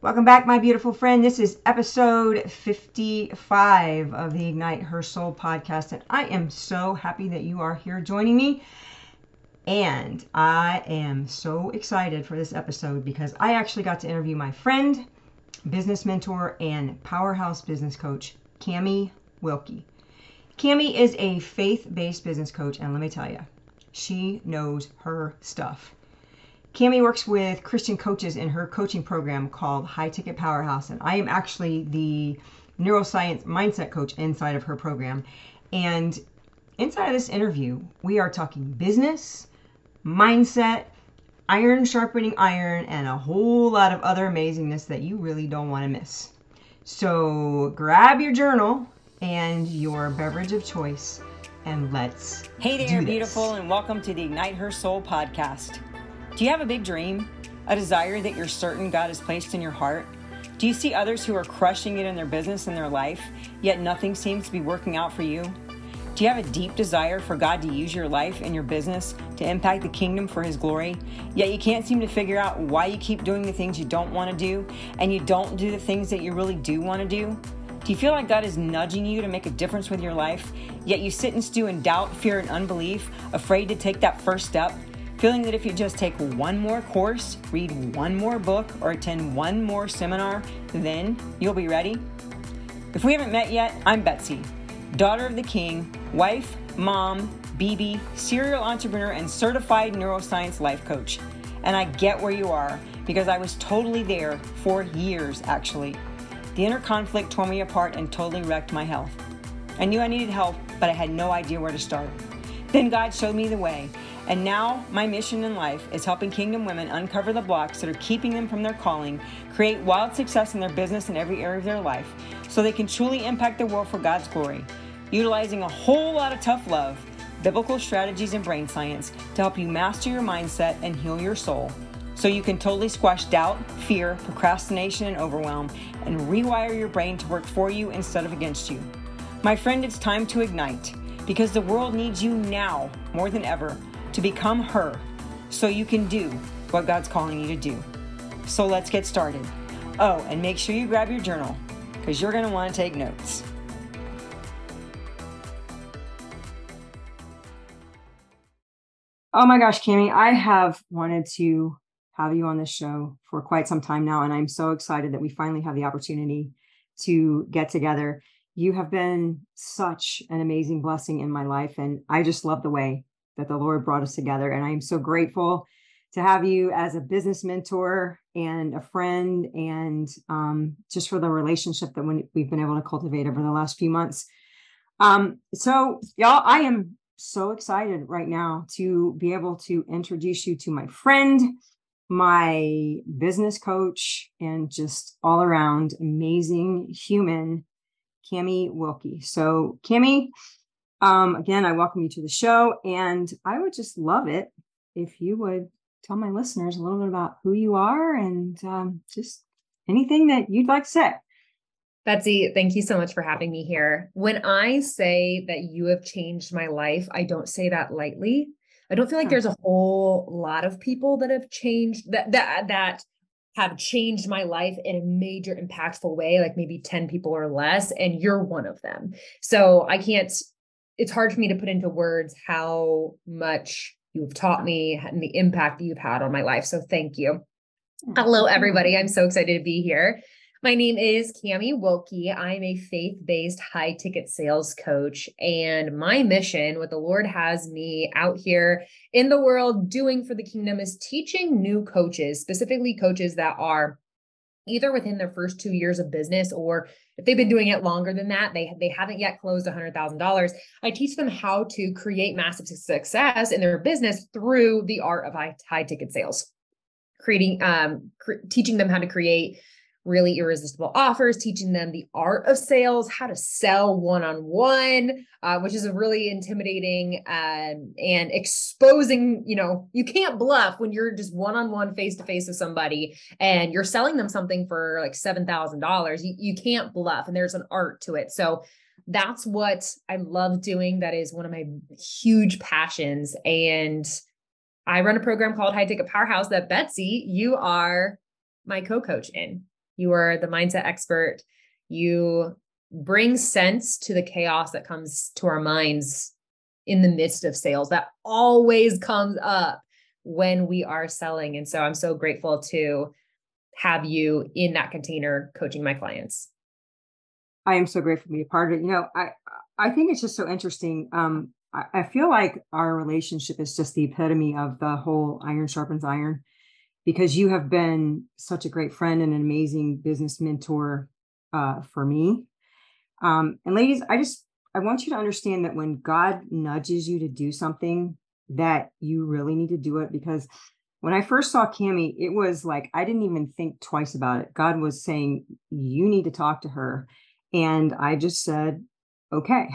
Welcome back, my beautiful friend. This is episode 55 of the Ignite Her Soul podcast, and I am so happy that you are here joining me. And I am so excited for this episode because I actually got to interview my friend, business mentor, and powerhouse business coach, Camie Wilke. Camie is a faith based business coach, and let me tell you, she knows her stuff. Camie works with Christian coaches in her coaching program called High Ticket Powerhouse, and I am actually the neuroscience mindset coach inside of her program. And inside of this interview, we are talking business, mindset, iron sharpening iron, and a whole lot of other amazingness that you really don't want to miss. So grab your journal and your beverage of choice, and let's. Hey there, beautiful, and welcome to the Ignite Her Soul podcast. Do you have a big dream? A desire that you're certain God has placed in your heart? Do you see others who are crushing it in their business and their life, yet nothing seems to be working out for you? Do you have a deep desire for God to use your life and your business to impact the kingdom for His glory, yet you can't seem to figure out why you keep doing the things you don't want to do and you don't do the things that you really do want to do? Do you feel like God is nudging you to make a difference with your life, yet you sit and stew in doubt, fear, and unbelief, afraid to take that first step? Feeling that if you just take one more course, read one more book, or attend one more seminar, then you'll be ready? If we haven't met yet, I'm Betsy, daughter of the king, wife, mom, BB, serial entrepreneur, and certified neuroscience life coach. And I get where you are because I was totally there for years, actually. The inner conflict tore me apart and totally wrecked my health. I knew I needed help, but I had no idea where to start. Then God showed me the way, and now, my mission in life is helping Kingdom women uncover the blocks that are keeping them from their calling, create wild success in their business and every area of their life, so they can truly impact the world for God's glory, utilizing a whole lot of tough love, biblical strategies, and brain science to help you master your mindset and heal your soul. So you can totally squash doubt, fear, procrastination, and overwhelm, and rewire your brain to work for you instead of against you. My friend, it's time to ignite because the world needs you now more than ever to become her so you can do what God's calling you to do. So let's get started. Oh, and make sure you grab your journal because you're going to want to take notes. Oh my gosh, Camie, I have wanted to have you on this show for quite some time now, and I'm so excited that we finally have the opportunity to get together. You have been such an amazing blessing in my life, and I just love the way that the Lord brought us together. And I am so grateful to have you as a business mentor and a friend, and um, just for the relationship that we've been able to cultivate over the last few months. Um, so, y'all, I am so excited right now to be able to introduce you to my friend, my business coach, and just all around amazing human, Camie Wilke. So, Camie, um, again, I welcome you to the show, and I would just love it if you would tell my listeners a little bit about who you are and um, just anything that you'd like to say. Betsy, thank you so much for having me here. When I say that you have changed my life, I don't say that lightly. I don't feel like there's a whole lot of people that have changed that that that have changed my life in a major impactful way, like maybe 10 people or less, and you're one of them. So I can't it's hard for me to put into words how much you've taught me and the impact you've had on my life. So thank you. Hello, everybody. I'm so excited to be here. My name is Camie Wilke. I'm a faith based high ticket sales coach. And my mission, what the Lord has me out here in the world doing for the kingdom, is teaching new coaches, specifically coaches that are either within their first two years of business or if they've been doing it longer than that they they haven't yet closed $100000 i teach them how to create massive success in their business through the art of high, high ticket sales creating um cre- teaching them how to create really irresistible offers, teaching them the art of sales, how to sell one on one, which is a really intimidating um, and exposing. You know, you can't bluff when you're just one on one, face to face with somebody, and you're selling them something for like seven thousand dollars. You you can't bluff, and there's an art to it. So that's what I love doing. That is one of my huge passions, and I run a program called High Ticket Powerhouse that Betsy, you are my co-coach in. You are the mindset expert. You bring sense to the chaos that comes to our minds in the midst of sales. That always comes up when we are selling. And so I'm so grateful to have you in that container coaching my clients. I am so grateful to be a part of it. You know, I I think it's just so interesting. Um, I, I feel like our relationship is just the epitome of the whole iron sharpens iron because you have been such a great friend and an amazing business mentor uh, for me. Um, and ladies, I just I want you to understand that when God nudges you to do something, that you really need to do it because when I first saw Camie, it was like I didn't even think twice about it. God was saying, You need to talk to her. And I just said, Okay.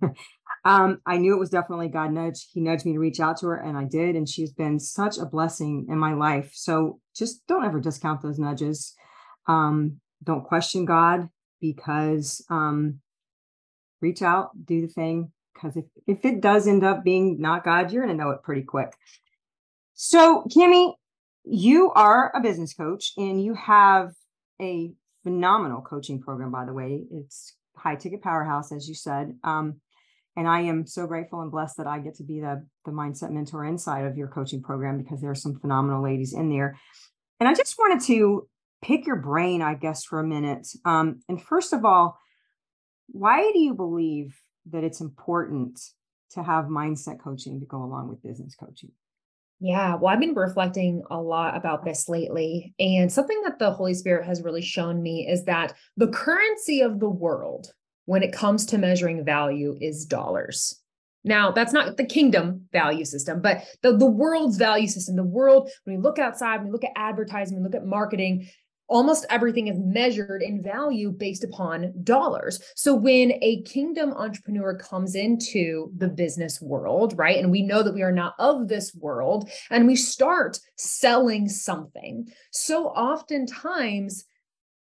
um, I knew it was definitely God nudge. He nudged me to reach out to her, and I did. And she's been such a blessing in my life. So just don't ever discount those nudges. Um, don't question God because um, reach out, do the thing. Because if, if it does end up being not God, you're going to know it pretty quick. So, Camie, you are a business coach and you have a phenomenal coaching program, by the way. It's high ticket powerhouse, as you said. Um, and I am so grateful and blessed that I get to be the, the mindset mentor inside of your coaching program because there are some phenomenal ladies in there. And I just wanted to pick your brain, I guess, for a minute. Um, and first of all, why do you believe that it's important to have mindset coaching to go along with business coaching? Yeah, well, I've been reflecting a lot about this lately. And something that the Holy Spirit has really shown me is that the currency of the world, when it comes to measuring value, is dollars. Now, that's not the kingdom value system, but the, the world's value system. The world, when we look outside, when we look at advertising, we look at marketing, almost everything is measured in value based upon dollars. So when a kingdom entrepreneur comes into the business world, right, and we know that we are not of this world, and we start selling something, so oftentimes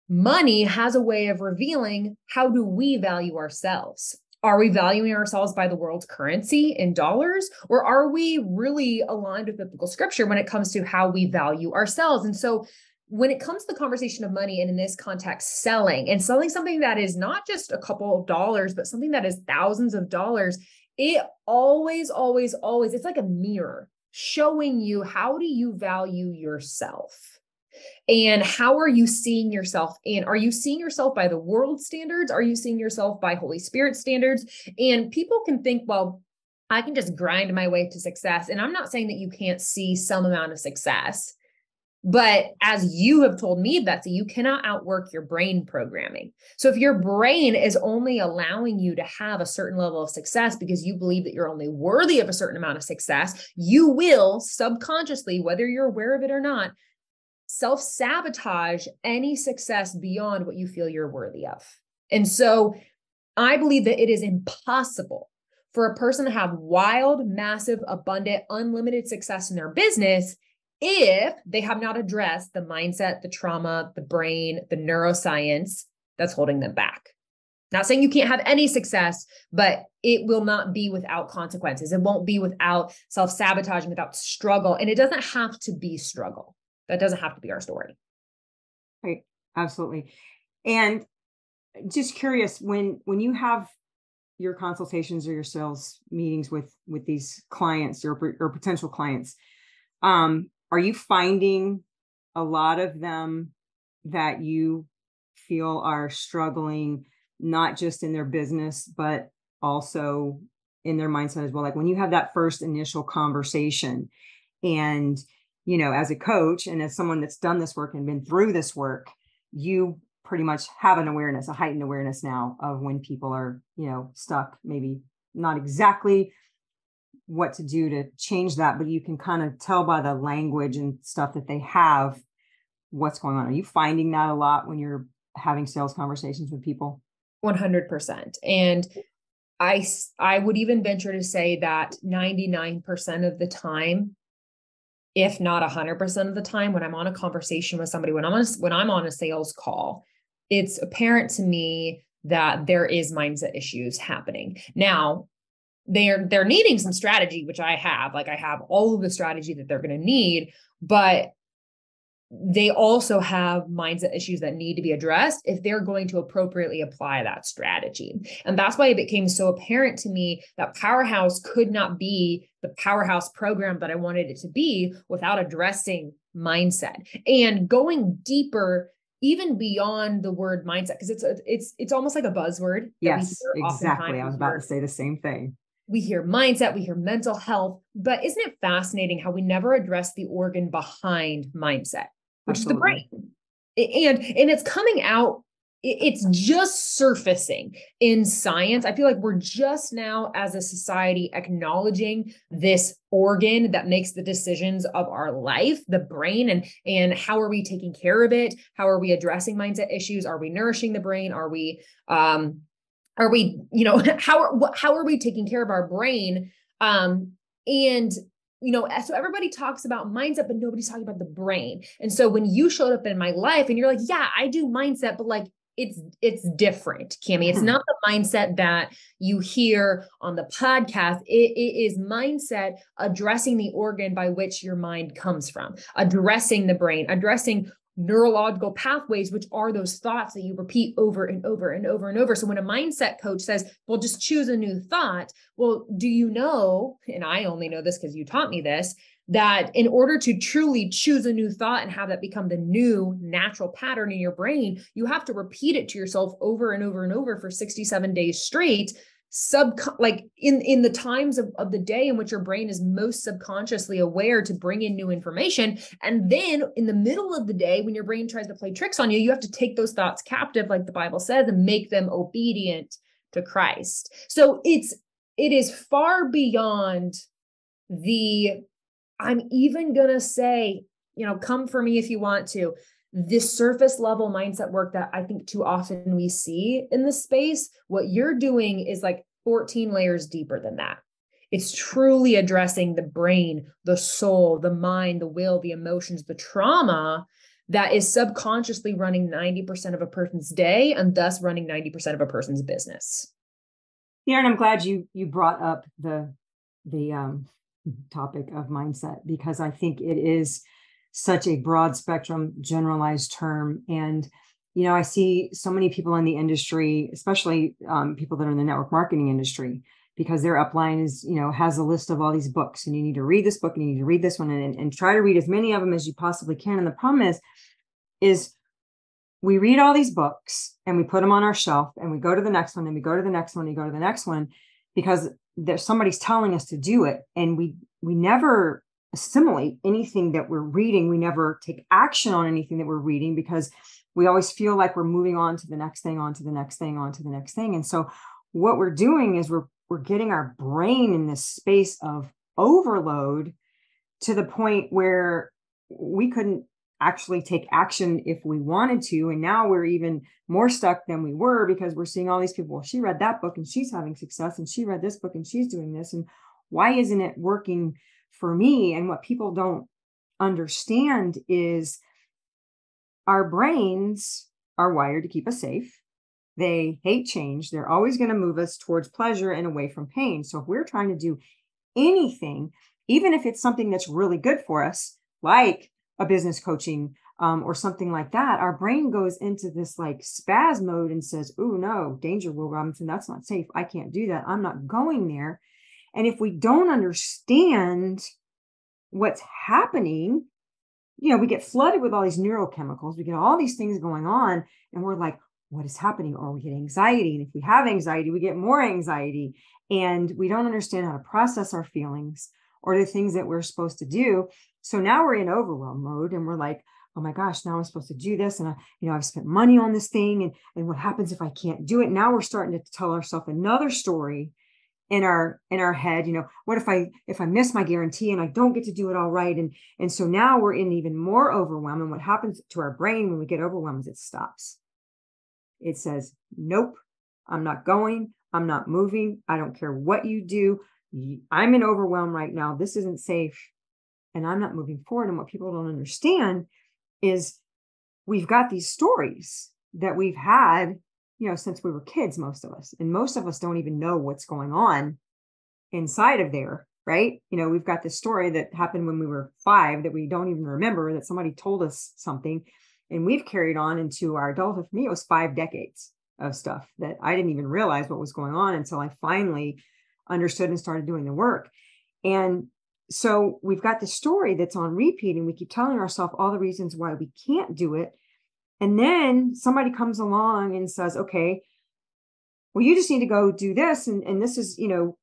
money has a way of revealing how do we value ourselves. Are we valuing ourselves by the world's currency in dollars or are we really aligned with biblical scripture when it comes to how we value ourselves? And so when it comes to the conversation of money and in this context selling and selling something that is not just a couple of dollars but something that is thousands of dollars it always always always it's like a mirror showing you how do you value yourself and how are you seeing yourself and are you seeing yourself by the world standards are you seeing yourself by holy spirit standards and people can think well I can just grind my way to success. And I'm not saying that you can't see some amount of success but as you have told me, Betsy, you cannot outwork your brain programming. So if your brain is only allowing you to have a certain level of success because you believe that you're only worthy of a certain amount of success, you will subconsciously, whether you're aware of it or not, self sabotage any success beyond what you feel you're worthy of. And so I believe that it is impossible for a person to have wild, massive, abundant, unlimited success in their business if they have not addressed the mindset, the trauma, the brain, the neuroscience that's holding them back. Not saying you can't have any success, but it will not be without consequences. It won't be without self sabotaging, without struggle. And it doesn't have to be struggle. That doesn't have to be our story. Right. Absolutely. And just curious when when you have your consultations or your sales meetings with with these clients or, or potential clients um are you finding a lot of them that you feel are struggling not just in their business but also in their mindset as well like when you have that first initial conversation and you know as a coach and as someone that's done this work and been through this work you pretty much have an awareness a heightened awareness now of when people are you know stuck maybe not exactly what to do to change that, but you can kind of tell by the language and stuff that they have what's going on. Are you finding that a lot when you're having sales conversations with people? 100%. And I I would even venture to say that 99% of the time if not 100% of the time when I'm on a conversation with somebody when I'm on a, when I'm on a sales call it's apparent to me that there is mindset issues happening. Now, they're they're needing some strategy which i have like i have all of the strategy that they're going to need but they also have mindset issues that need to be addressed if they're going to appropriately apply that strategy. And that's why it became so apparent to me that Powerhouse could not be the powerhouse program that I wanted it to be without addressing mindset and going deeper even beyond the word mindset because it's a, it's it's almost like a buzzword. Yes, exactly. I was about to say the same thing. We hear mindset, we hear mental health, but isn't it fascinating how we never address the organ behind mindset, which Absolutely. is the brain? And and it's coming out it's just surfacing in science. I feel like we're just now, as a society, acknowledging this organ that makes the decisions of our life, the brain, and and how are we taking care of it? How are we addressing mindset issues? Are we nourishing the brain? Are we, um, are we, you know, how are how are we taking care of our brain? Um, and you know, so everybody talks about mindset, but nobody's talking about the brain. And so when you showed up in my life and you're like, yeah, I do mindset, but like it's it's different, Camie. It's hmm. not the mindset that you hear on the podcast. It, it is mindset addressing the organ by which your mind comes from, addressing the brain, addressing neurological pathways, which are those thoughts that you repeat over and over and over and over. So when a mindset coach says, well, just choose a new thought, well, do you know, and I only know this because you taught me this, that in order to truly choose a new thought and have that become the new natural pattern in your brain, you have to repeat it to yourself over and over and over for 67 days straight sub like in in the times of, of the day in which your brain is most subconsciously aware to bring in new information and then in the middle of the day when your brain tries to play tricks on you you have to take those thoughts captive like the bible says and make them obedient to christ so it's it is far beyond the I'm even to say, you know, come for me if you want to. This surface level mindset work that I think too often we see in the space, what you're doing is like 14 layers deeper than that. It's truly addressing the brain, the soul, the mind, the will, the emotions, the trauma that is subconsciously running 90% of a person's day and thus running 90% of a person's business. And I'm glad you you brought up the the um topic of mindset because I think it is such a broad spectrum, generalized term. And, you know, I see so many people in the industry, especially um, people that are in the network marketing industry, because their upline is, you know, has a list of all these books and you need to read this book and you need to read this one and, and try to read as many of them as you possibly can. And the problem is, is we read all these books and we put them on our shelf and we go to the next one and we go to the next one and we go to the next one because there's somebody's telling us to do it and we we never assimilate anything that we're reading we never take action on anything that we're reading because we always feel like we're moving on to the next thing on to the next thing on to the next thing and so what we're doing is we're we're getting our brain in this space of overload to the point where we couldn't actually take action if we wanted to. And now we're even more stuck than we were because we're seeing all these people. Well, she read that book and she's having success, and she read this book and she's doing this. And why isn't it working for me? And what people don't understand is our brains are wired to keep us safe. They hate change. They're always going to move us towards pleasure and away from pain. So if we're trying to do anything, even if it's something that's really good for us, like a business coaching um, or something like that, our brain goes into this like spasm mode and says, Oh, no, danger, Will Robinson, that's not safe. I can't do that. I'm not going there. And if we don't understand what's happening, you know, we get flooded with all these neurochemicals, we get all these things going on, and we're like, what is happening? Or we get anxiety. And if we have anxiety, we get more anxiety. And we don't understand how to process our feelings or the things that we're supposed to do. So now we're in overwhelm mode and we're like, oh my gosh, now I'm supposed to do this. And I, you know, I've spent money on this thing. And, and what happens if I can't do it? Now we're starting to tell ourselves another story in our in our head you know what if i if i miss my guarantee and i don't get to do it all right? And and so now we're in even more overwhelm. And what happens to our brain when we get overwhelmed is it stops. It says nope i'm not going. I'm not moving. I don't care what you do. I'm in overwhelm right now. This isn't safe. And I'm not moving forward. And what people don't understand is we've got these stories that we've had, you know, since we were kids, most of us. And most of us don't even know what's going on inside of there right? You know, we've got this story that happened when we were five that we don't even remember that somebody told us something. And we've carried on into our adulthood. For me, it was five decades of stuff that I didn't even realize what was going on until I finally understood and started doing the work. And so we've got this story that's on repeat, and we keep telling ourselves all the reasons why we can't do it. And then somebody comes along and says, okay, well, you just need to go do this. And, and this is, you know,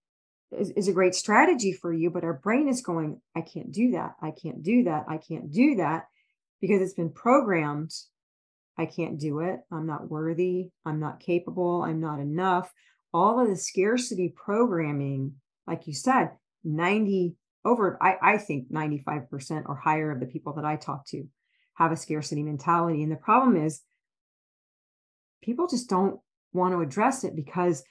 is, is a great strategy for you. But our brain is going, I can't do that. I can't do that. I can't do that because it's been programmed. I can't do it. I'm not worthy. I'm not capable. I'm not enough. All of the scarcity programming, like you said, 90 over, I, I think 95% or higher of the people that I talk to have a scarcity mentality. And the problem is people just don't want to address it because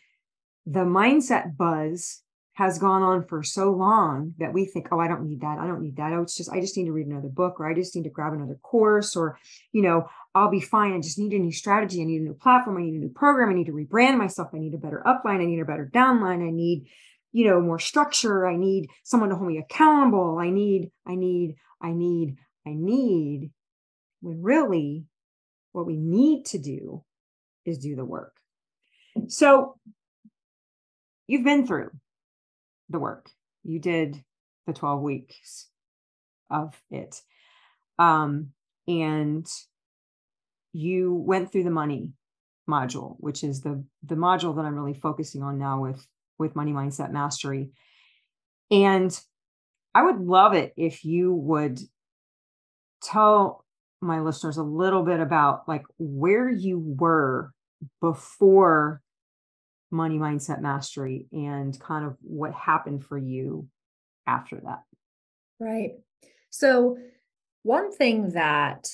the mindset buzz has gone on for so long that we think, oh, I don't need that. I don't need that. Oh, it's just, I just need to read another book or I just need to grab another course or, you know, I'll be fine. I just need a new strategy. I need a new platform. I need a new program. I need to rebrand myself. I need a better upline. I need a better downline. I need, you know, more structure. I need someone to hold me accountable. I need, I need, I need, I need. When really what we need to do is do the work. So you've been through the work. You did the 12 weeks of it. Um, and you went through the money module, which is the the module that I'm really focusing on now with with money mindset mastery. And I would love it if you would tell my listeners a little bit about like where you were before money mindset mastery and kind of what happened for you after that. Right. So, one thing that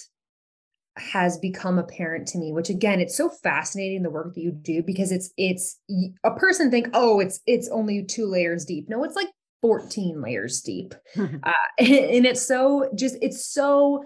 has become apparent to me which again it's so fascinating the work that you do because it's it's a person think oh it's it's only two layers deep no it's like 14 layers deep uh, and it's so just it's so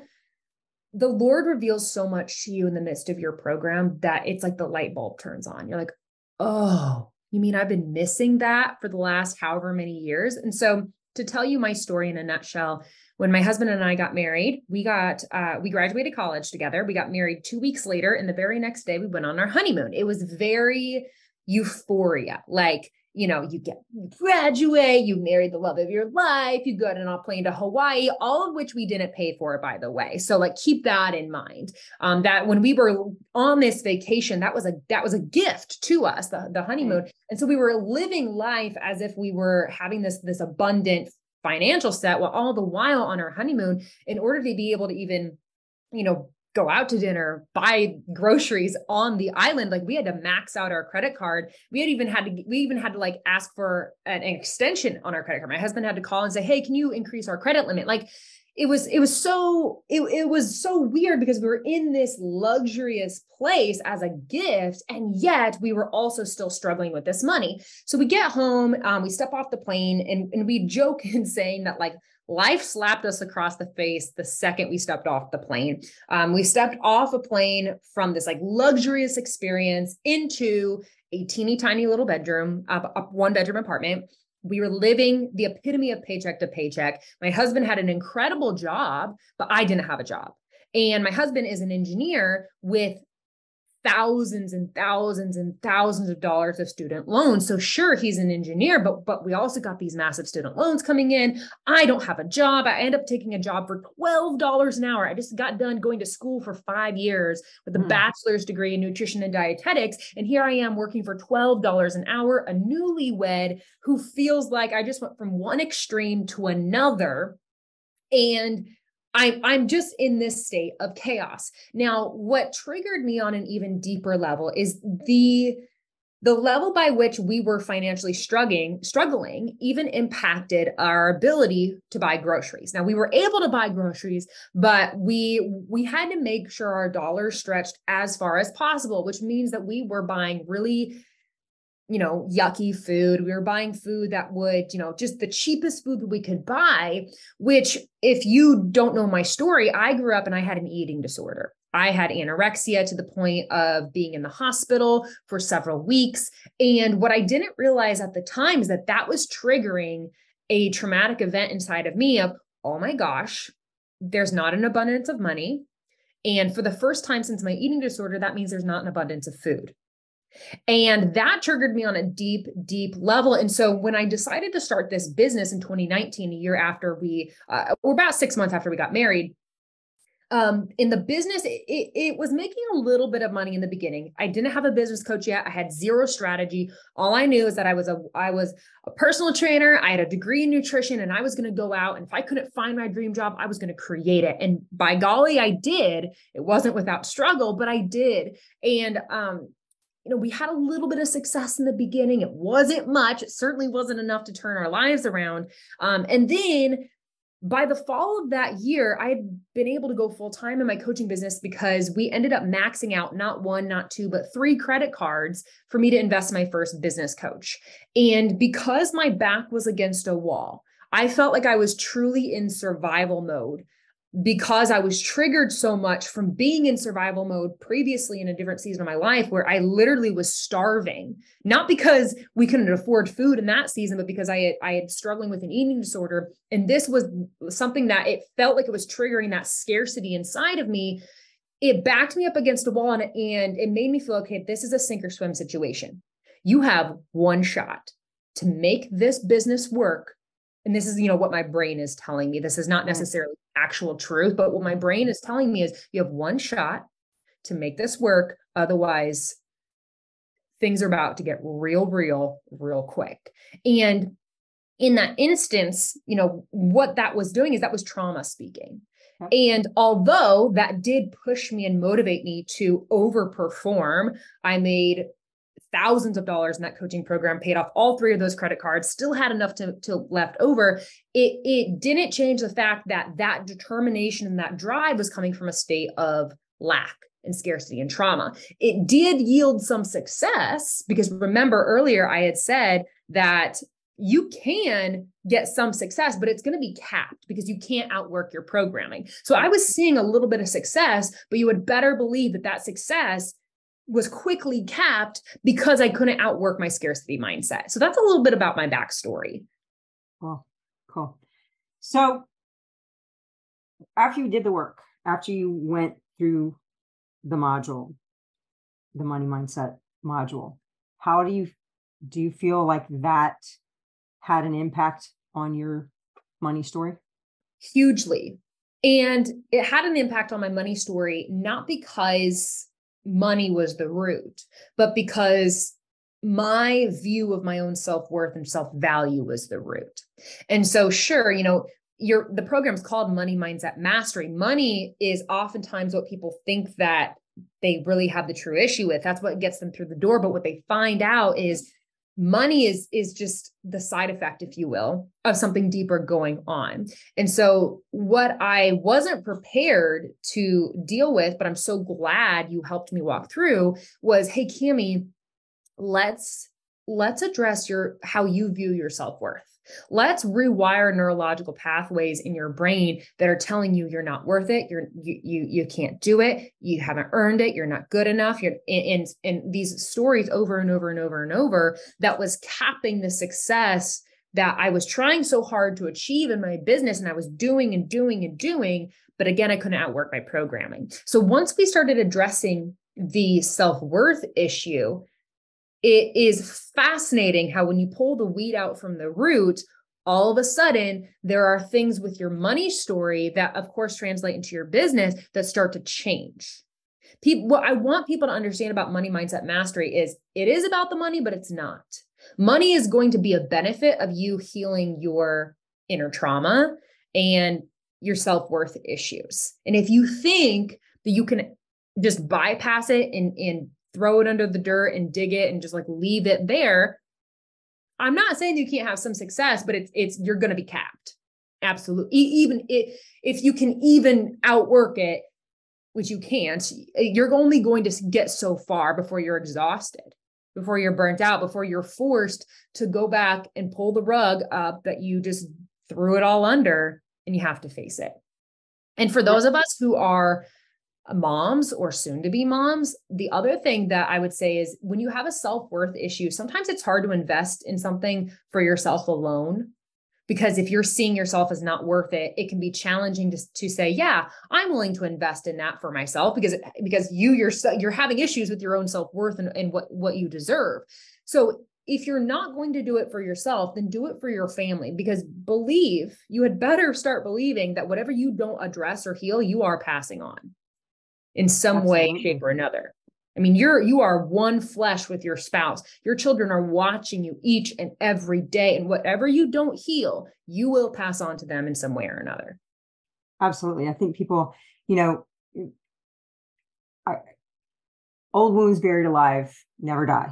the lord reveals so much to you in the midst of your program that it's like the light bulb turns on you're like oh, you mean I've been missing that for the last however many years? And so to tell you my story in a nutshell, when my husband and I got married, we got uh, we graduated college together. We got married two weeks later, and the very next day we went on our honeymoon. It was very euphoria. Like you know, you get you graduate, you marry the love of your life, you go on a plane to Hawaii, all of which we didn't pay for, by the way. So like keep that in mind. Um, that when we were on this vacation, that was a that was a gift to us, the, the honeymoon. Mm-hmm. And so we were living life as if we were having this this abundant financial set while all the while on our honeymoon in order to be able to even you know go out to dinner, buy groceries on the island. Like we had to max out our credit card. We had even had to, we even had to like ask for an, extension on our credit card. My husband had to call and say, Hey, can you increase our credit limit? Like it was, it was so, it, it was so weird because we were in this luxurious place as a gift. And yet we were also still struggling with this money. So we get home, um, we step off the plane and, and we joke in saying that like, life slapped us across the face the second we stepped off the plane. Um, we stepped off a plane from this like luxurious experience into a teeny tiny little bedroom, up, up one bedroom apartment. We were living the epitome of paycheck to paycheck. My husband had an incredible job, but I didn't have a job. And my husband is an engineer with thousands and thousands and thousands of dollars of student loans. So sure, he's an engineer, but but we also got these massive student loans coming in. I don't have a job. I end up taking a job for $12 an hour. I just got done going to school for 5 years with a hmm. bachelor's degree in nutrition and dietetics, and here I am working for $12 an hour, a newlywed who feels like I just went from one extreme to another and I'm I'm just in this state of chaos. Now, what triggered me on an even deeper level is the the level by which we were financially struggling struggling even impacted our ability to buy groceries now we were able to buy groceries but we we had to make sure our dollars stretched as far as possible which means that we were buying really you know, yucky food. We were buying food that would, you know, just the cheapest food that we could buy, which if you don't know my story, I grew up and I had an eating disorder. I had anorexia to the point of being in the hospital for several weeks. And what I didn't realize at the time is that that was triggering a traumatic event inside of me of, oh my gosh, there's not an abundance of money. And for the first time since my eating disorder, that means there's not an abundance of food. And that triggered me on a deep, deep level. And so when I decided to start this business in 2019, a year after we, uh, or about six months after we got married, um, in the business, it, it, it, was making a little bit of money in the beginning. I didn't have a business coach yet. I had zero strategy. All I knew is that I was a I was a personal trainer. I had a degree in nutrition, and I was going to go out. And if I couldn't find my dream job, I was going to create it. And by golly, I did. It wasn't without struggle, but I did. And um, you know, we had a little bit of success in the beginning. It wasn't much. It certainly wasn't enough to turn our lives around. Um, and then by the fall of that year, I had been able to go full time in my coaching business because we ended up maxing out not one, not two, but three credit cards for me to invest my first business coach. And because my back was against a wall, I felt like I was truly in survival mode because I was triggered so much from being in survival mode previously in a different season of my life where I literally was starving, not because we couldn't afford food in that season, but because I had, I had struggling with an eating disorder. And this was something that it felt like it was triggering that scarcity inside of me. It backed me up against a wall and, and it made me feel, okay, this is a sink or swim situation. You have one shot to make this business work and this is you know what my brain is telling me. This is not necessarily actual truth but what my brain is telling me is you have one shot to make this work. Otherwise things are about to get real real real quick. And in that instance you know what that was doing is that was trauma speaking. And although that did push me and motivate me to overperform, I made thousands of dollars in that coaching program, paid off all three of those credit cards, still had enough to, to left over. It, it didn't change the fact that that determination and that drive was coming from a state of lack and scarcity and trauma. It did yield some success because remember earlier I had said that you can get some success, but it's going to be capped because you can't outwork your programming. So I was seeing a little bit of success, but you would better believe that that success was quickly capped because I couldn't outwork my scarcity mindset. So that's a little bit about my backstory. Cool. Cool. So after you did the work, after you went through the module, the money mindset module, how do you do you feel like that had an impact on your money story? Hugely. And it had an impact on my money story, not because money was the root, but because my view of my own self-worth and self-value was the root. And so sure, you know, your the program's called Money Mindset Mastery. Money is oftentimes what people think that they really have the true issue with. That's what gets them through the door, but what they find out is money is is just the side effect if you will of something deeper going on. And so what i wasn't prepared to deal with but i'm so glad you helped me walk through was hey camie let's let's address your how you view your self-worth Let's rewire neurological pathways in your brain that are telling you you're not worth it, you're you you you can't do it, you haven't earned it, you're not good enough. You're in in these stories over and over and over and over that was capping the success that I was trying so hard to achieve in my business and I was doing and doing and doing, but again I couldn't outwork my programming. So once we started addressing the self-worth issue, it is fascinating how when you pull the weed out from the root, all of a sudden there are things with your money story that of course translate into your business that start to change. People what I want people to understand about money mindset mastery is it is about the money but it's not. Money is going to be a benefit of you healing your inner trauma and your self-worth issues. And if you think that you can just bypass it and, and throw it under the dirt and dig it and just like leave it there. I'm not saying you can't have some success, but it's it's you're going to be capped. Absolutely. Even it, if you can even outwork it, which you can't, you're only going to get so far before you're exhausted, before you're burnt out, before you're forced to go back and pull the rug up that you just threw it all under and you have to face it. And for those of us who are moms or soon to be moms, the other thing that I would say is when you have a self worth issue, sometimes it's hard to invest in something for yourself alone because if you're seeing yourself as not worth it it can be challenging to, to say yeah i'm willing to invest in that for myself because because you yourself you're having issues with your own self-worth and, and what what you deserve. So if you're not going to do it for yourself then do it for your family because believe you had better start believing that whatever you don't address or heal you are passing on in some Absolutely. way shape or another I mean, you're you are one flesh with your spouse. Your children are watching you each and every day. And whatever you don't heal, you will pass on to them in some way or another. Absolutely. I think people, you know, I, old wounds buried alive never die.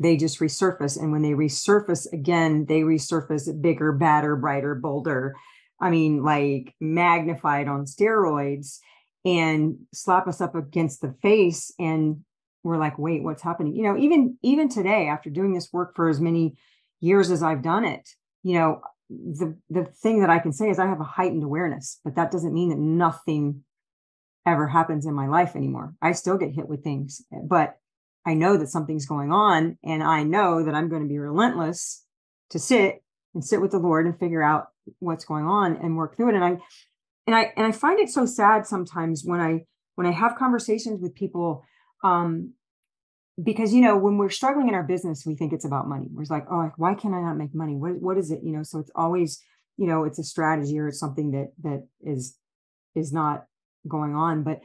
They just resurface. And when they resurface again, they resurface bigger, badder, brighter, bolder. I mean, like magnified on steroids and slap us up against the face and we're like wait what's happening? You know even even today after doing this work for as many years as i've done it you know the the thing that i can say is i have a heightened awareness but that doesn't mean that nothing ever happens in my life anymore. I still get hit with things but i know that something's going on and i know that i'm going to be relentless to sit and sit with the lord and figure out what's going on and work through it. And i and i and i find it so sad sometimes when i when i have conversations with people um, because you know when we're struggling in our business we think it's about money. We're like oh why can i not make money? What, what is it? You know so it's always you know it's a strategy or it's something that that is is not going on but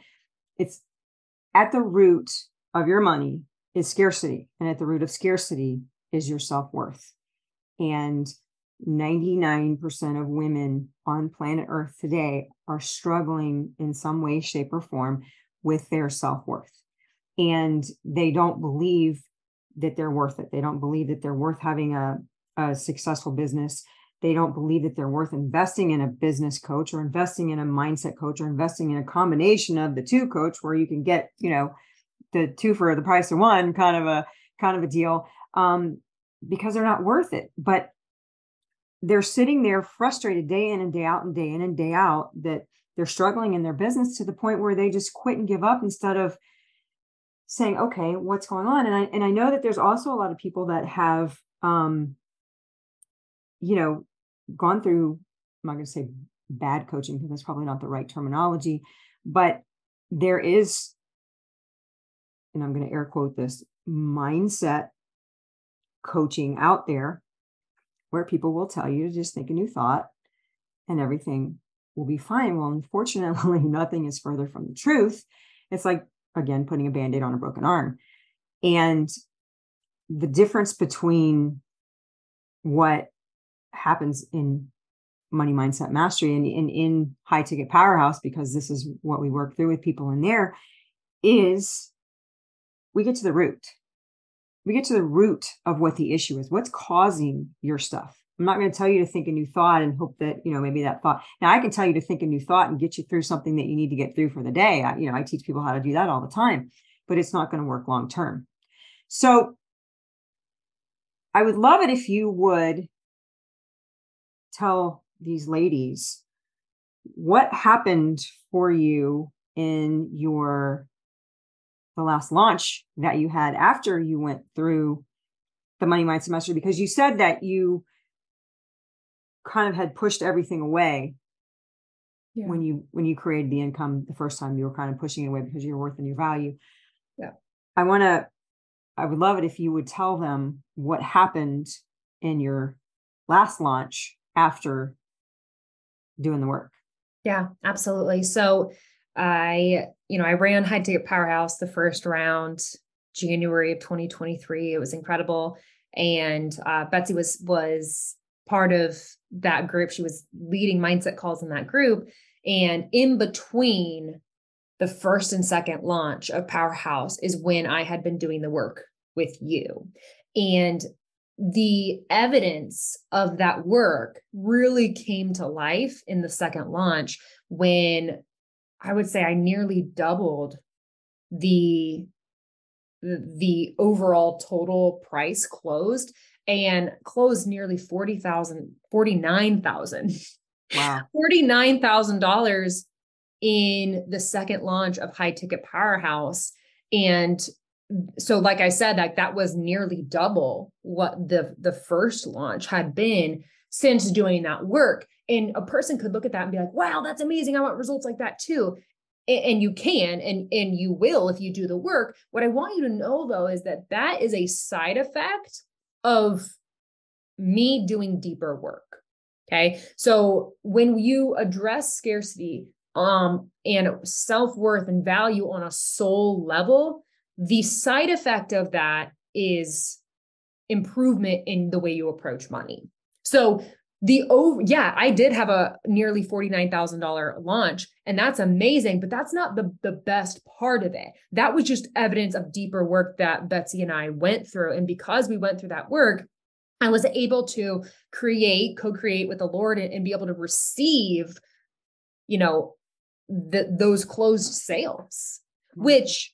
it's at the root of your money is scarcity and at the root of scarcity is your self-worth. And 99% of women on planet earth today are struggling in some way shape or form with their self-worth and they don't believe that they're worth it. They don't believe that they're worth having a, a successful business. They don't believe that they're worth investing in a business coach or investing in a mindset coach or investing in a combination of the two coach where you can get, you know, the two for the price of one kind of a kind of a deal um, because they're not worth it. But they're sitting there frustrated day in and day out and day in and day out that they're struggling in their business to the point where they just quit and give up instead of saying, okay, what's going on? And I and I know that there's also a lot of people that have um, you know, gone through, I'm not gonna say bad coaching because that's probably not the right terminology, but there is, and I'm gonna air quote this mindset coaching out there where people will tell you to just think a new thought and everything will be fine. Well, unfortunately, nothing is further from the truth. It's like again putting a band-aid on a broken arm and the difference between what happens in money mindset mastery and, and in high ticket powerhouse because this is what we work through with people in there is we get to the root we get to the root of what the issue is what's causing your stuff I'm not going to tell you to think a new thought and hope that, you know, maybe that thought. Now I can tell you to think a new thought and get you through something that you need to get through for the day. I, you know, I teach people how to do that all the time, but it's not going to work long term. So I would love it if you would tell these ladies what happened for you in your the last launch that you had after you went through the money mindset mastery because you said that you kind of had pushed everything away yeah. when you when you created the income the first time you were kind of pushing it away because you're worth and your value. Yeah. I want to i would love it if you would tell them what happened in your last launch after doing the work. Yeah absolutely. So i you know i ran high ticket powerhouse the first round january of 2023 it was incredible and uh, betsy was was part of that group. She was leading mindset calls in that group. And in between the first and second launch of Powerhouse is when I had been doing the work with you. And the evidence of that work really came to life in the second launch when I would say I nearly doubled the the overall total price closed and closed nearly 40,000, 49,000. Wow. $49,000 in the second launch of High Ticket Powerhouse. And so like I said, like that was nearly double what the the first launch had been. Since doing that work. And a person could look at that and be like, wow, that's amazing. I want results like that too. And you can and and you will if you do the work. What I want you to know though is that that is a side effect of me doing deeper work. Okay. So when you address scarcity um, and self worth and value on a soul level, the side effect of that is improvement in the way you approach money. So the over yeah i did have a nearly $49000 launch and that's amazing but that's not the the best part of it that was just evidence of deeper work that betsy and i went through and because we went through that work i was able to create co-create with the lord and, and be able to receive you know the, those closed sales mm-hmm. which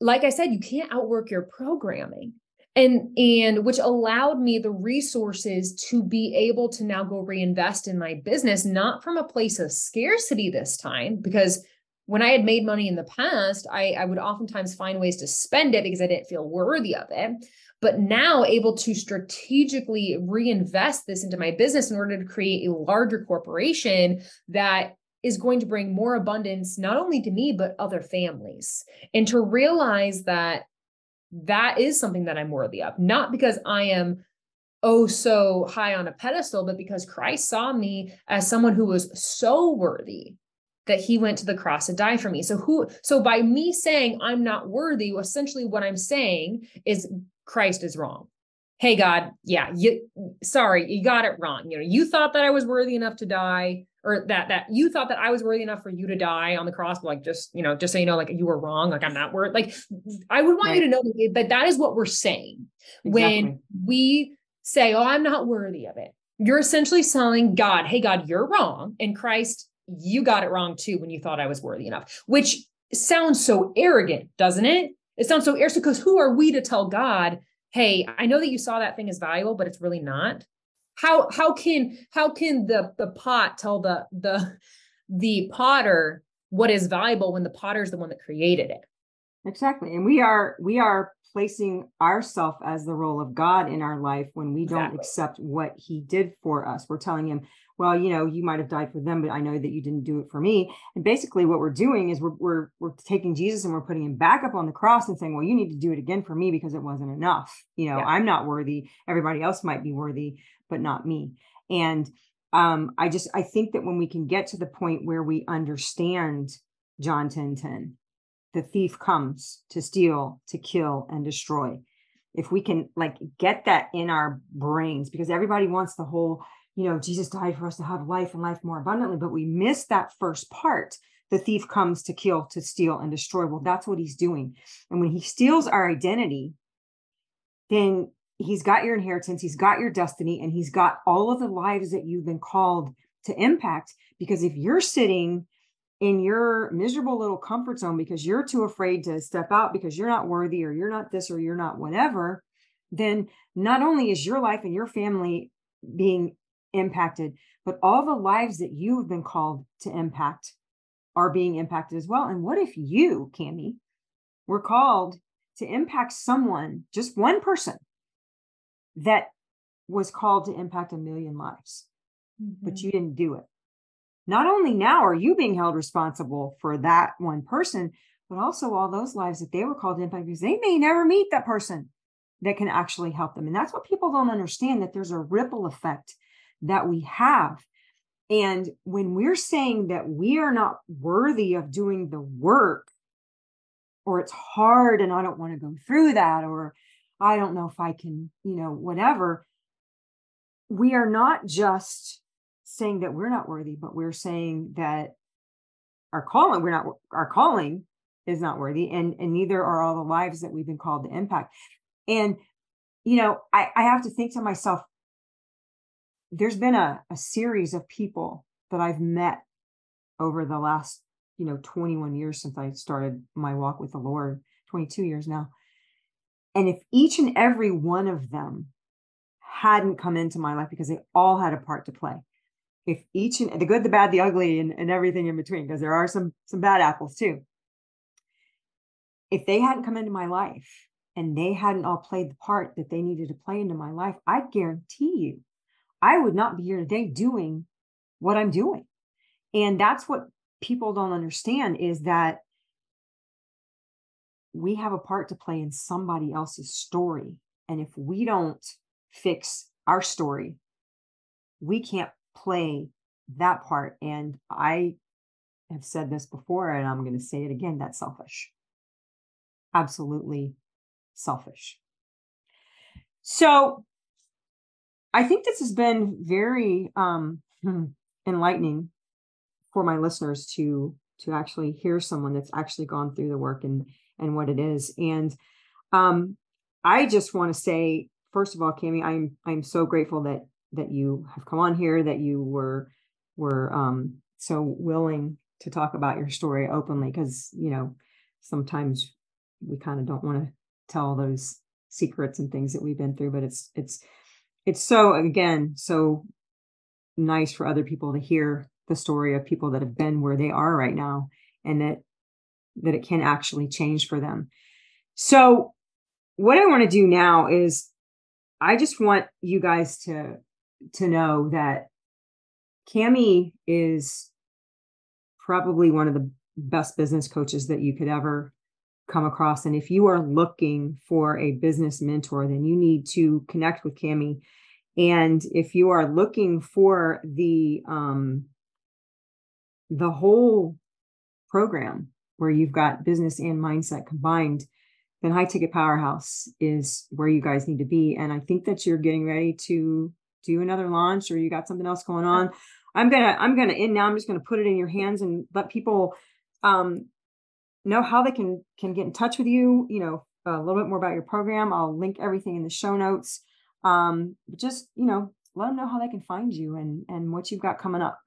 like i said you can't outwork your programming and and which allowed me the resources to be able to now go reinvest in my business not from a place of scarcity this time because when i had made money in the past i i would oftentimes find ways to spend it because i didn't feel worthy of it. But now able to strategically reinvest this into my business in order to create a larger corporation that is going to bring more abundance not only to me but other families. And to realize that that is something that I'm worthy of, not because I am oh so high on a pedestal, but because Christ saw me as someone who was so worthy that he went to the cross to die for me. So who so by me saying I'm not worthy, essentially what I'm saying is Christ is wrong. Hey God, yeah, you sorry, you got it wrong. You know, you thought that I was worthy enough to die or that that you thought that I was worthy enough for you to die on the cross, but like just you know, just so you know, like you were wrong, like I'm not worth. Like I would want right. you to know that that is what we're saying exactly. when we say, "Oh, I'm not worthy of it." You're essentially telling God, "Hey, God, you're wrong," and Christ, you got it wrong too when you thought I was worthy enough. Which sounds so arrogant, doesn't it? It sounds so arrogant because who are we to tell God, "Hey, I know that you saw that thing as valuable, but it's really not." How how can how can the the pot tell the the the potter what is valuable when the potter is the one that created it? Exactly. And we are we are placing ourselves as the role of god in our life when we don't exactly. accept what he did for us. We're telling him well you know you might have died for them but i know that you didn't do it for me and basically what we're doing is we're we're, we're taking jesus and we're putting him back up on the cross and saying well you need to do it again for me because it wasn't enough you know yeah. i'm not worthy everybody else might be worthy but not me. And um, I just I think that when we can get to the point where we understand John 10 10, the thief comes to steal, to kill, and destroy. If we can like get that in our brains, because everybody wants the whole, you know, Jesus died for us to have life and life more abundantly, but we miss that first part. The thief comes to kill, to steal, and destroy. Well, that's what he's doing. And when he steals our identity, then he's got your inheritance, he's got your destiny, and he's got all of the lives that you've been called to impact. Because if you're sitting in your miserable little comfort zone because you're too afraid to step out because you're not worthy or you're not this or you're not whatever, then not only is your life and your family being impacted, but all the lives that you have been called to impact are being impacted as well. And what if you, Camie, were called to impact someone, just one person, that was called to impact a million lives, mm-hmm. but you didn't do it. Not only now are you being held responsible for that one person, but also all those lives that they were called to impact because they may never meet that person that can actually help them. And that's what people don't understand that there's a ripple effect that we have. And when we're saying that we are not worthy of doing the work, or it's hard and I don't want to go through that, or I don't know if I can, you know, whatever. We are not just saying that we're not worthy, but we're saying that our calling, we're not, our calling is not worthy, and, and neither are all the lives that we've been called to impact. And, you know, I, I have to think to myself, there's been a, a series of people that I've met over the last, you know, 21 years since I started my walk with the Lord, 22 years now and if each and every one of them hadn't come into my life because they all had a part to play, if each and the good, the bad, the ugly, and, and everything in between, because there are some some bad apples too. If they hadn't come into my life and they hadn't all played the part that they needed to play into my life, I guarantee you, I would not be here today doing what I'm doing. And that's what people don't understand is that we have a part to play in somebody else's story. And if we don't fix our story, we can't play that part. And I have said this before, and I'm going to say it again that's selfish. Absolutely selfish. So I think this has been very um, enlightening for my listeners to to actually hear someone that's actually gone through the work and and what it is. And um, I just want to say, first of all, Camie, I'm I'm so grateful that that you have come on here, that you were were um, so willing to talk about your story openly, because you know sometimes we kind of don't want to tell those secrets and things that we've been through, but it's it's it's so again so nice for other people to hear the story of people that have been where they are right now and that that it can actually change for them. So what I want to do now is I just want you guys to to know that Camie is probably one of the best business coaches that you could ever come across. And if you are looking for a business mentor, then you need to connect with Camie. And if you are looking for the um, the whole program where you've got business and mindset combined, then High Ticket Powerhouse is where you guys need to be. And I think that you're getting ready to do another launch or you got something else going on. I'm gonna I'm gonna in now. I'm just gonna put it in your hands and let people um, know how they can can get in touch with you. You know a little bit more about your program. I'll link everything in the show notes. Um, just you know let them know how they can find you and and what you've got coming up.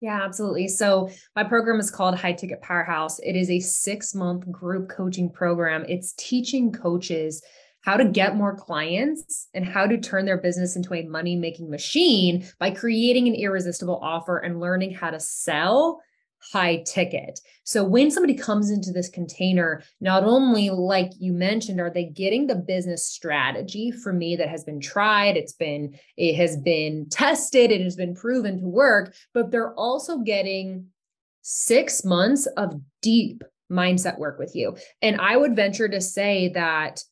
Yeah, absolutely. So, my program is called High Ticket Powerhouse. It is a six month group coaching program. It's teaching coaches how to get more clients and how to turn their business into a money making machine by creating an irresistible offer and learning how to sell high ticket. So when somebody comes into this container, not only like you mentioned, are they getting the business strategy for me that has been tried, it's been it has been tested, it has been proven to work, but they're also getting 6 months of deep mindset work with you. And I would venture to say that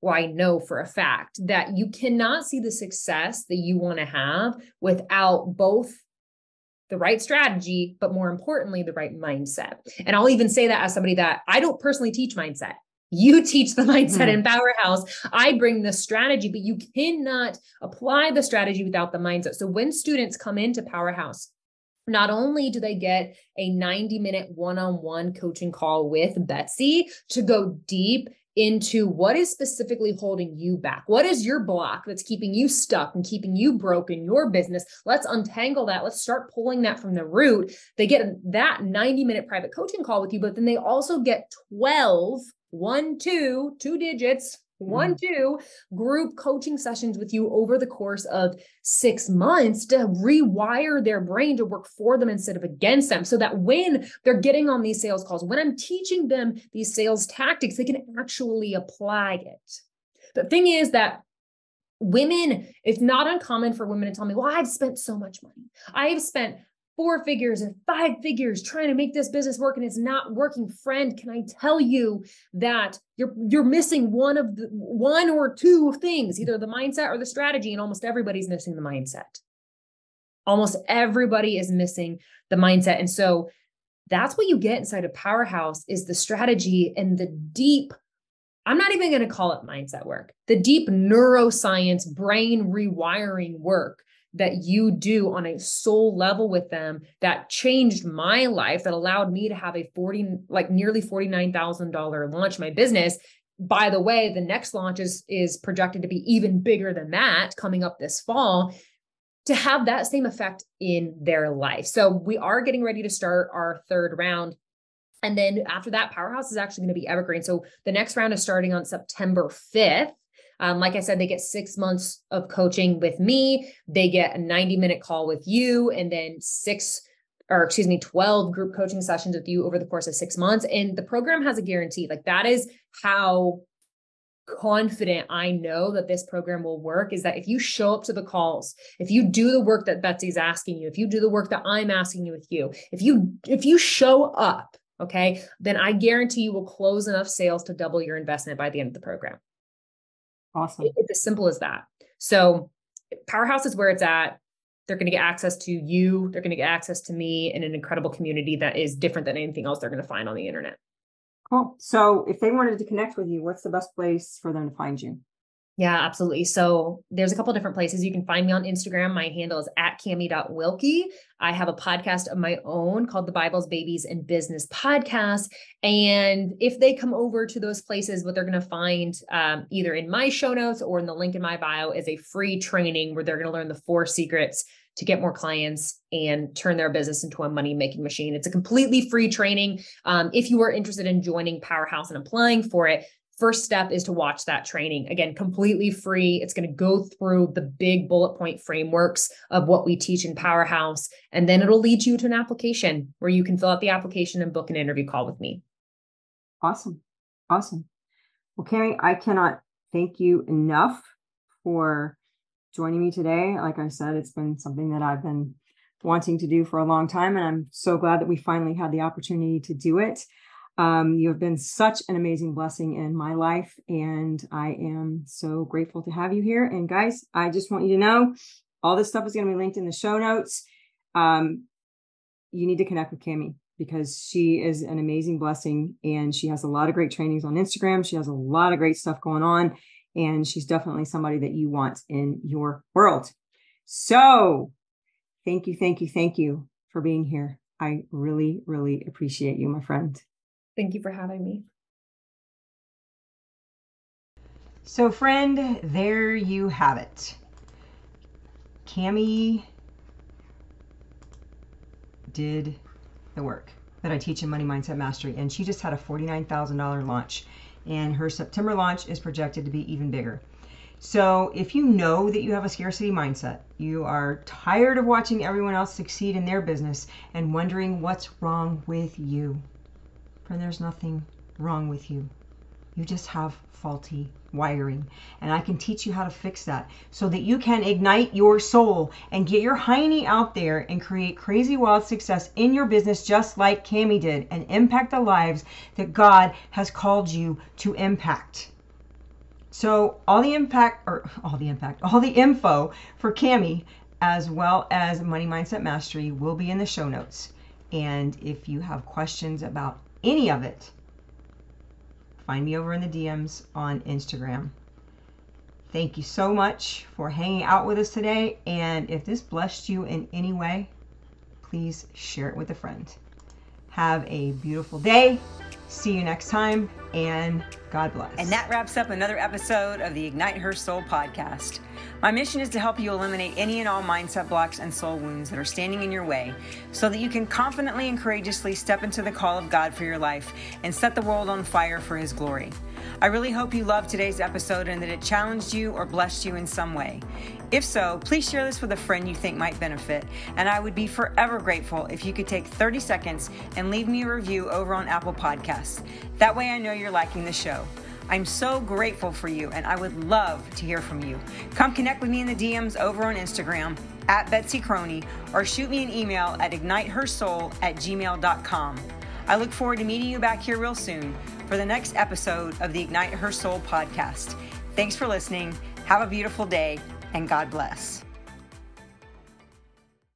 well, I know for a fact that you cannot see the success that you want to have without both the right strategy, but more importantly, the right mindset. And I'll even say that as somebody that I don't personally teach mindset. You teach the mindset mm-hmm. in Powerhouse. I bring the strategy, but you cannot apply the strategy without the mindset. So when students come into Powerhouse, not only do they get a 90 minute one on one coaching call with Betsy to go deep into what is specifically holding you back. What is your block that's keeping you stuck and keeping you broken, your business? Let's untangle that. Let's start pulling that from the root. They get that 90 minute private coaching call with you, but then they also get 12, one, two, two digits one, mm-hmm. two group coaching sessions with you over the course of six months to rewire their brain to work for them instead of against them. So that when they're getting on these sales calls, when I'm teaching them these sales tactics, they can actually apply it. The thing is that women, it's not uncommon for women to tell me, well, I've spent so much money. I've spent four figures and five figures trying to make this business work and it's not working friend can i tell you that you're you're missing one of the one or two things either the mindset or the strategy and almost everybody's missing the mindset almost everybody is missing the mindset and so that's what you get inside a powerhouse is the strategy and the deep I'm not even going to call it mindset work. The deep neuroscience brain rewiring work that you do on a soul level with them that changed my life that allowed me to have a 40 like nearly $49,000 launch. My business by the way the next launch is is projected to be even bigger than that coming up this fall to have that same effect in their life. So we are getting ready to start our third round. And then after that powerhouse is actually going to be evergreen. So the next round is starting on september 5th um, like I said, they get six months of coaching with me. They get a 90 minute call with you, and then six or excuse me, 12 group coaching sessions with you over the course of six months. And the program has a guarantee. Like that is how confident I know that this program will work is that if you show up to the calls, if you do the work that Betsy's asking you, if you do the work that I'm asking you with you, if you if you show up, okay, then I guarantee you will close enough sales to double your investment by the end of the program. Awesome. It's as simple as that. So Powerhouse is where it's at. They're going to get access to you. They're going to get access to me in an incredible community that is different than anything else they're going to find on the internet. Cool. So if they wanted to connect with you, what's the best place for them to find you? Yeah, absolutely. So there's a couple different places. You can find me on Instagram. My handle is at camie.wilke. I have a podcast of my own called the Bibles, Babies, and Business Podcast. And if they come over to those places, what they're going to find um, either in my show notes or in the link in my bio is a free training where they're going to learn the four secrets to get more clients and turn their business into a money making machine. It's a completely free training. Um, if you are interested in joining Powerhouse and applying for it, first step is to watch that training. Again, completely free. It's going to go through the big bullet point frameworks of what we teach in Powerhouse. And then it'll lead you to an application where you can fill out the application and book an interview call with me. Awesome. Awesome. Well, Camie, I cannot thank you enough for joining me today. Like I said, it's been something that I've been wanting to do for a long time, and I'm so glad that we finally had the opportunity to do it. Um, you have been such an amazing blessing in my life, and I am so grateful to have you here. And guys, I just want you to know all this stuff is going to be linked in the show notes. Um, you need to connect with Camie because she is an amazing blessing and she has a lot of great trainings on Instagram. She has a lot of great stuff going on and she's definitely somebody that you want in your world. So, thank you, thank you, thank you for being here. I really, really appreciate you, my friend. Thank you for having me. So, friend, there you have it. Camie did the work that I teach in Money Mindset Mastery, and she just had a $49,000 launch and her September launch is projected to be even bigger. So, if you know that you have a scarcity mindset, you are tired of watching everyone else succeed in their business and wondering what's wrong with you, friend, there's nothing wrong with you. You just have faulty wiring. And I can teach you how to fix that so that you can ignite your soul and get your hiney out there and create crazy wild success in your business just like Camie did and impact the lives that God has called you to impact. So all the impact or all the impact, all the info for Camie as well as Money Mindset Mastery will be in the show notes. And if you have questions about any of it, find me over in the DMs on Instagram. Thank you so much for hanging out with us today. And if this blessed you in any way, please share it with a friend. Have a beautiful day. See you next time, and God bless. And that wraps up another episode of the Ignite Her Soul podcast. My mission is to help you eliminate any and all mindset blocks and soul wounds that are standing in your way so that you can confidently and courageously step into the call of God for your life and set the world on fire for His glory. I really hope you loved today's episode and that it challenged you or blessed you in some way. If so, please share this with a friend you think might benefit, and I would be forever grateful if you could take 30 seconds and leave me a review over on Apple Podcasts. That way I know you're liking the show. I'm so grateful for you and I would love to hear from you. Come connect with me in the DMs over on Instagram at Betsy Croney or shoot me an email at ignitehersoul at gmail.com. I look forward to meeting you back here real soon for the next episode of the Ignite Her Soul podcast. Thanks for listening. Have a beautiful day and God bless.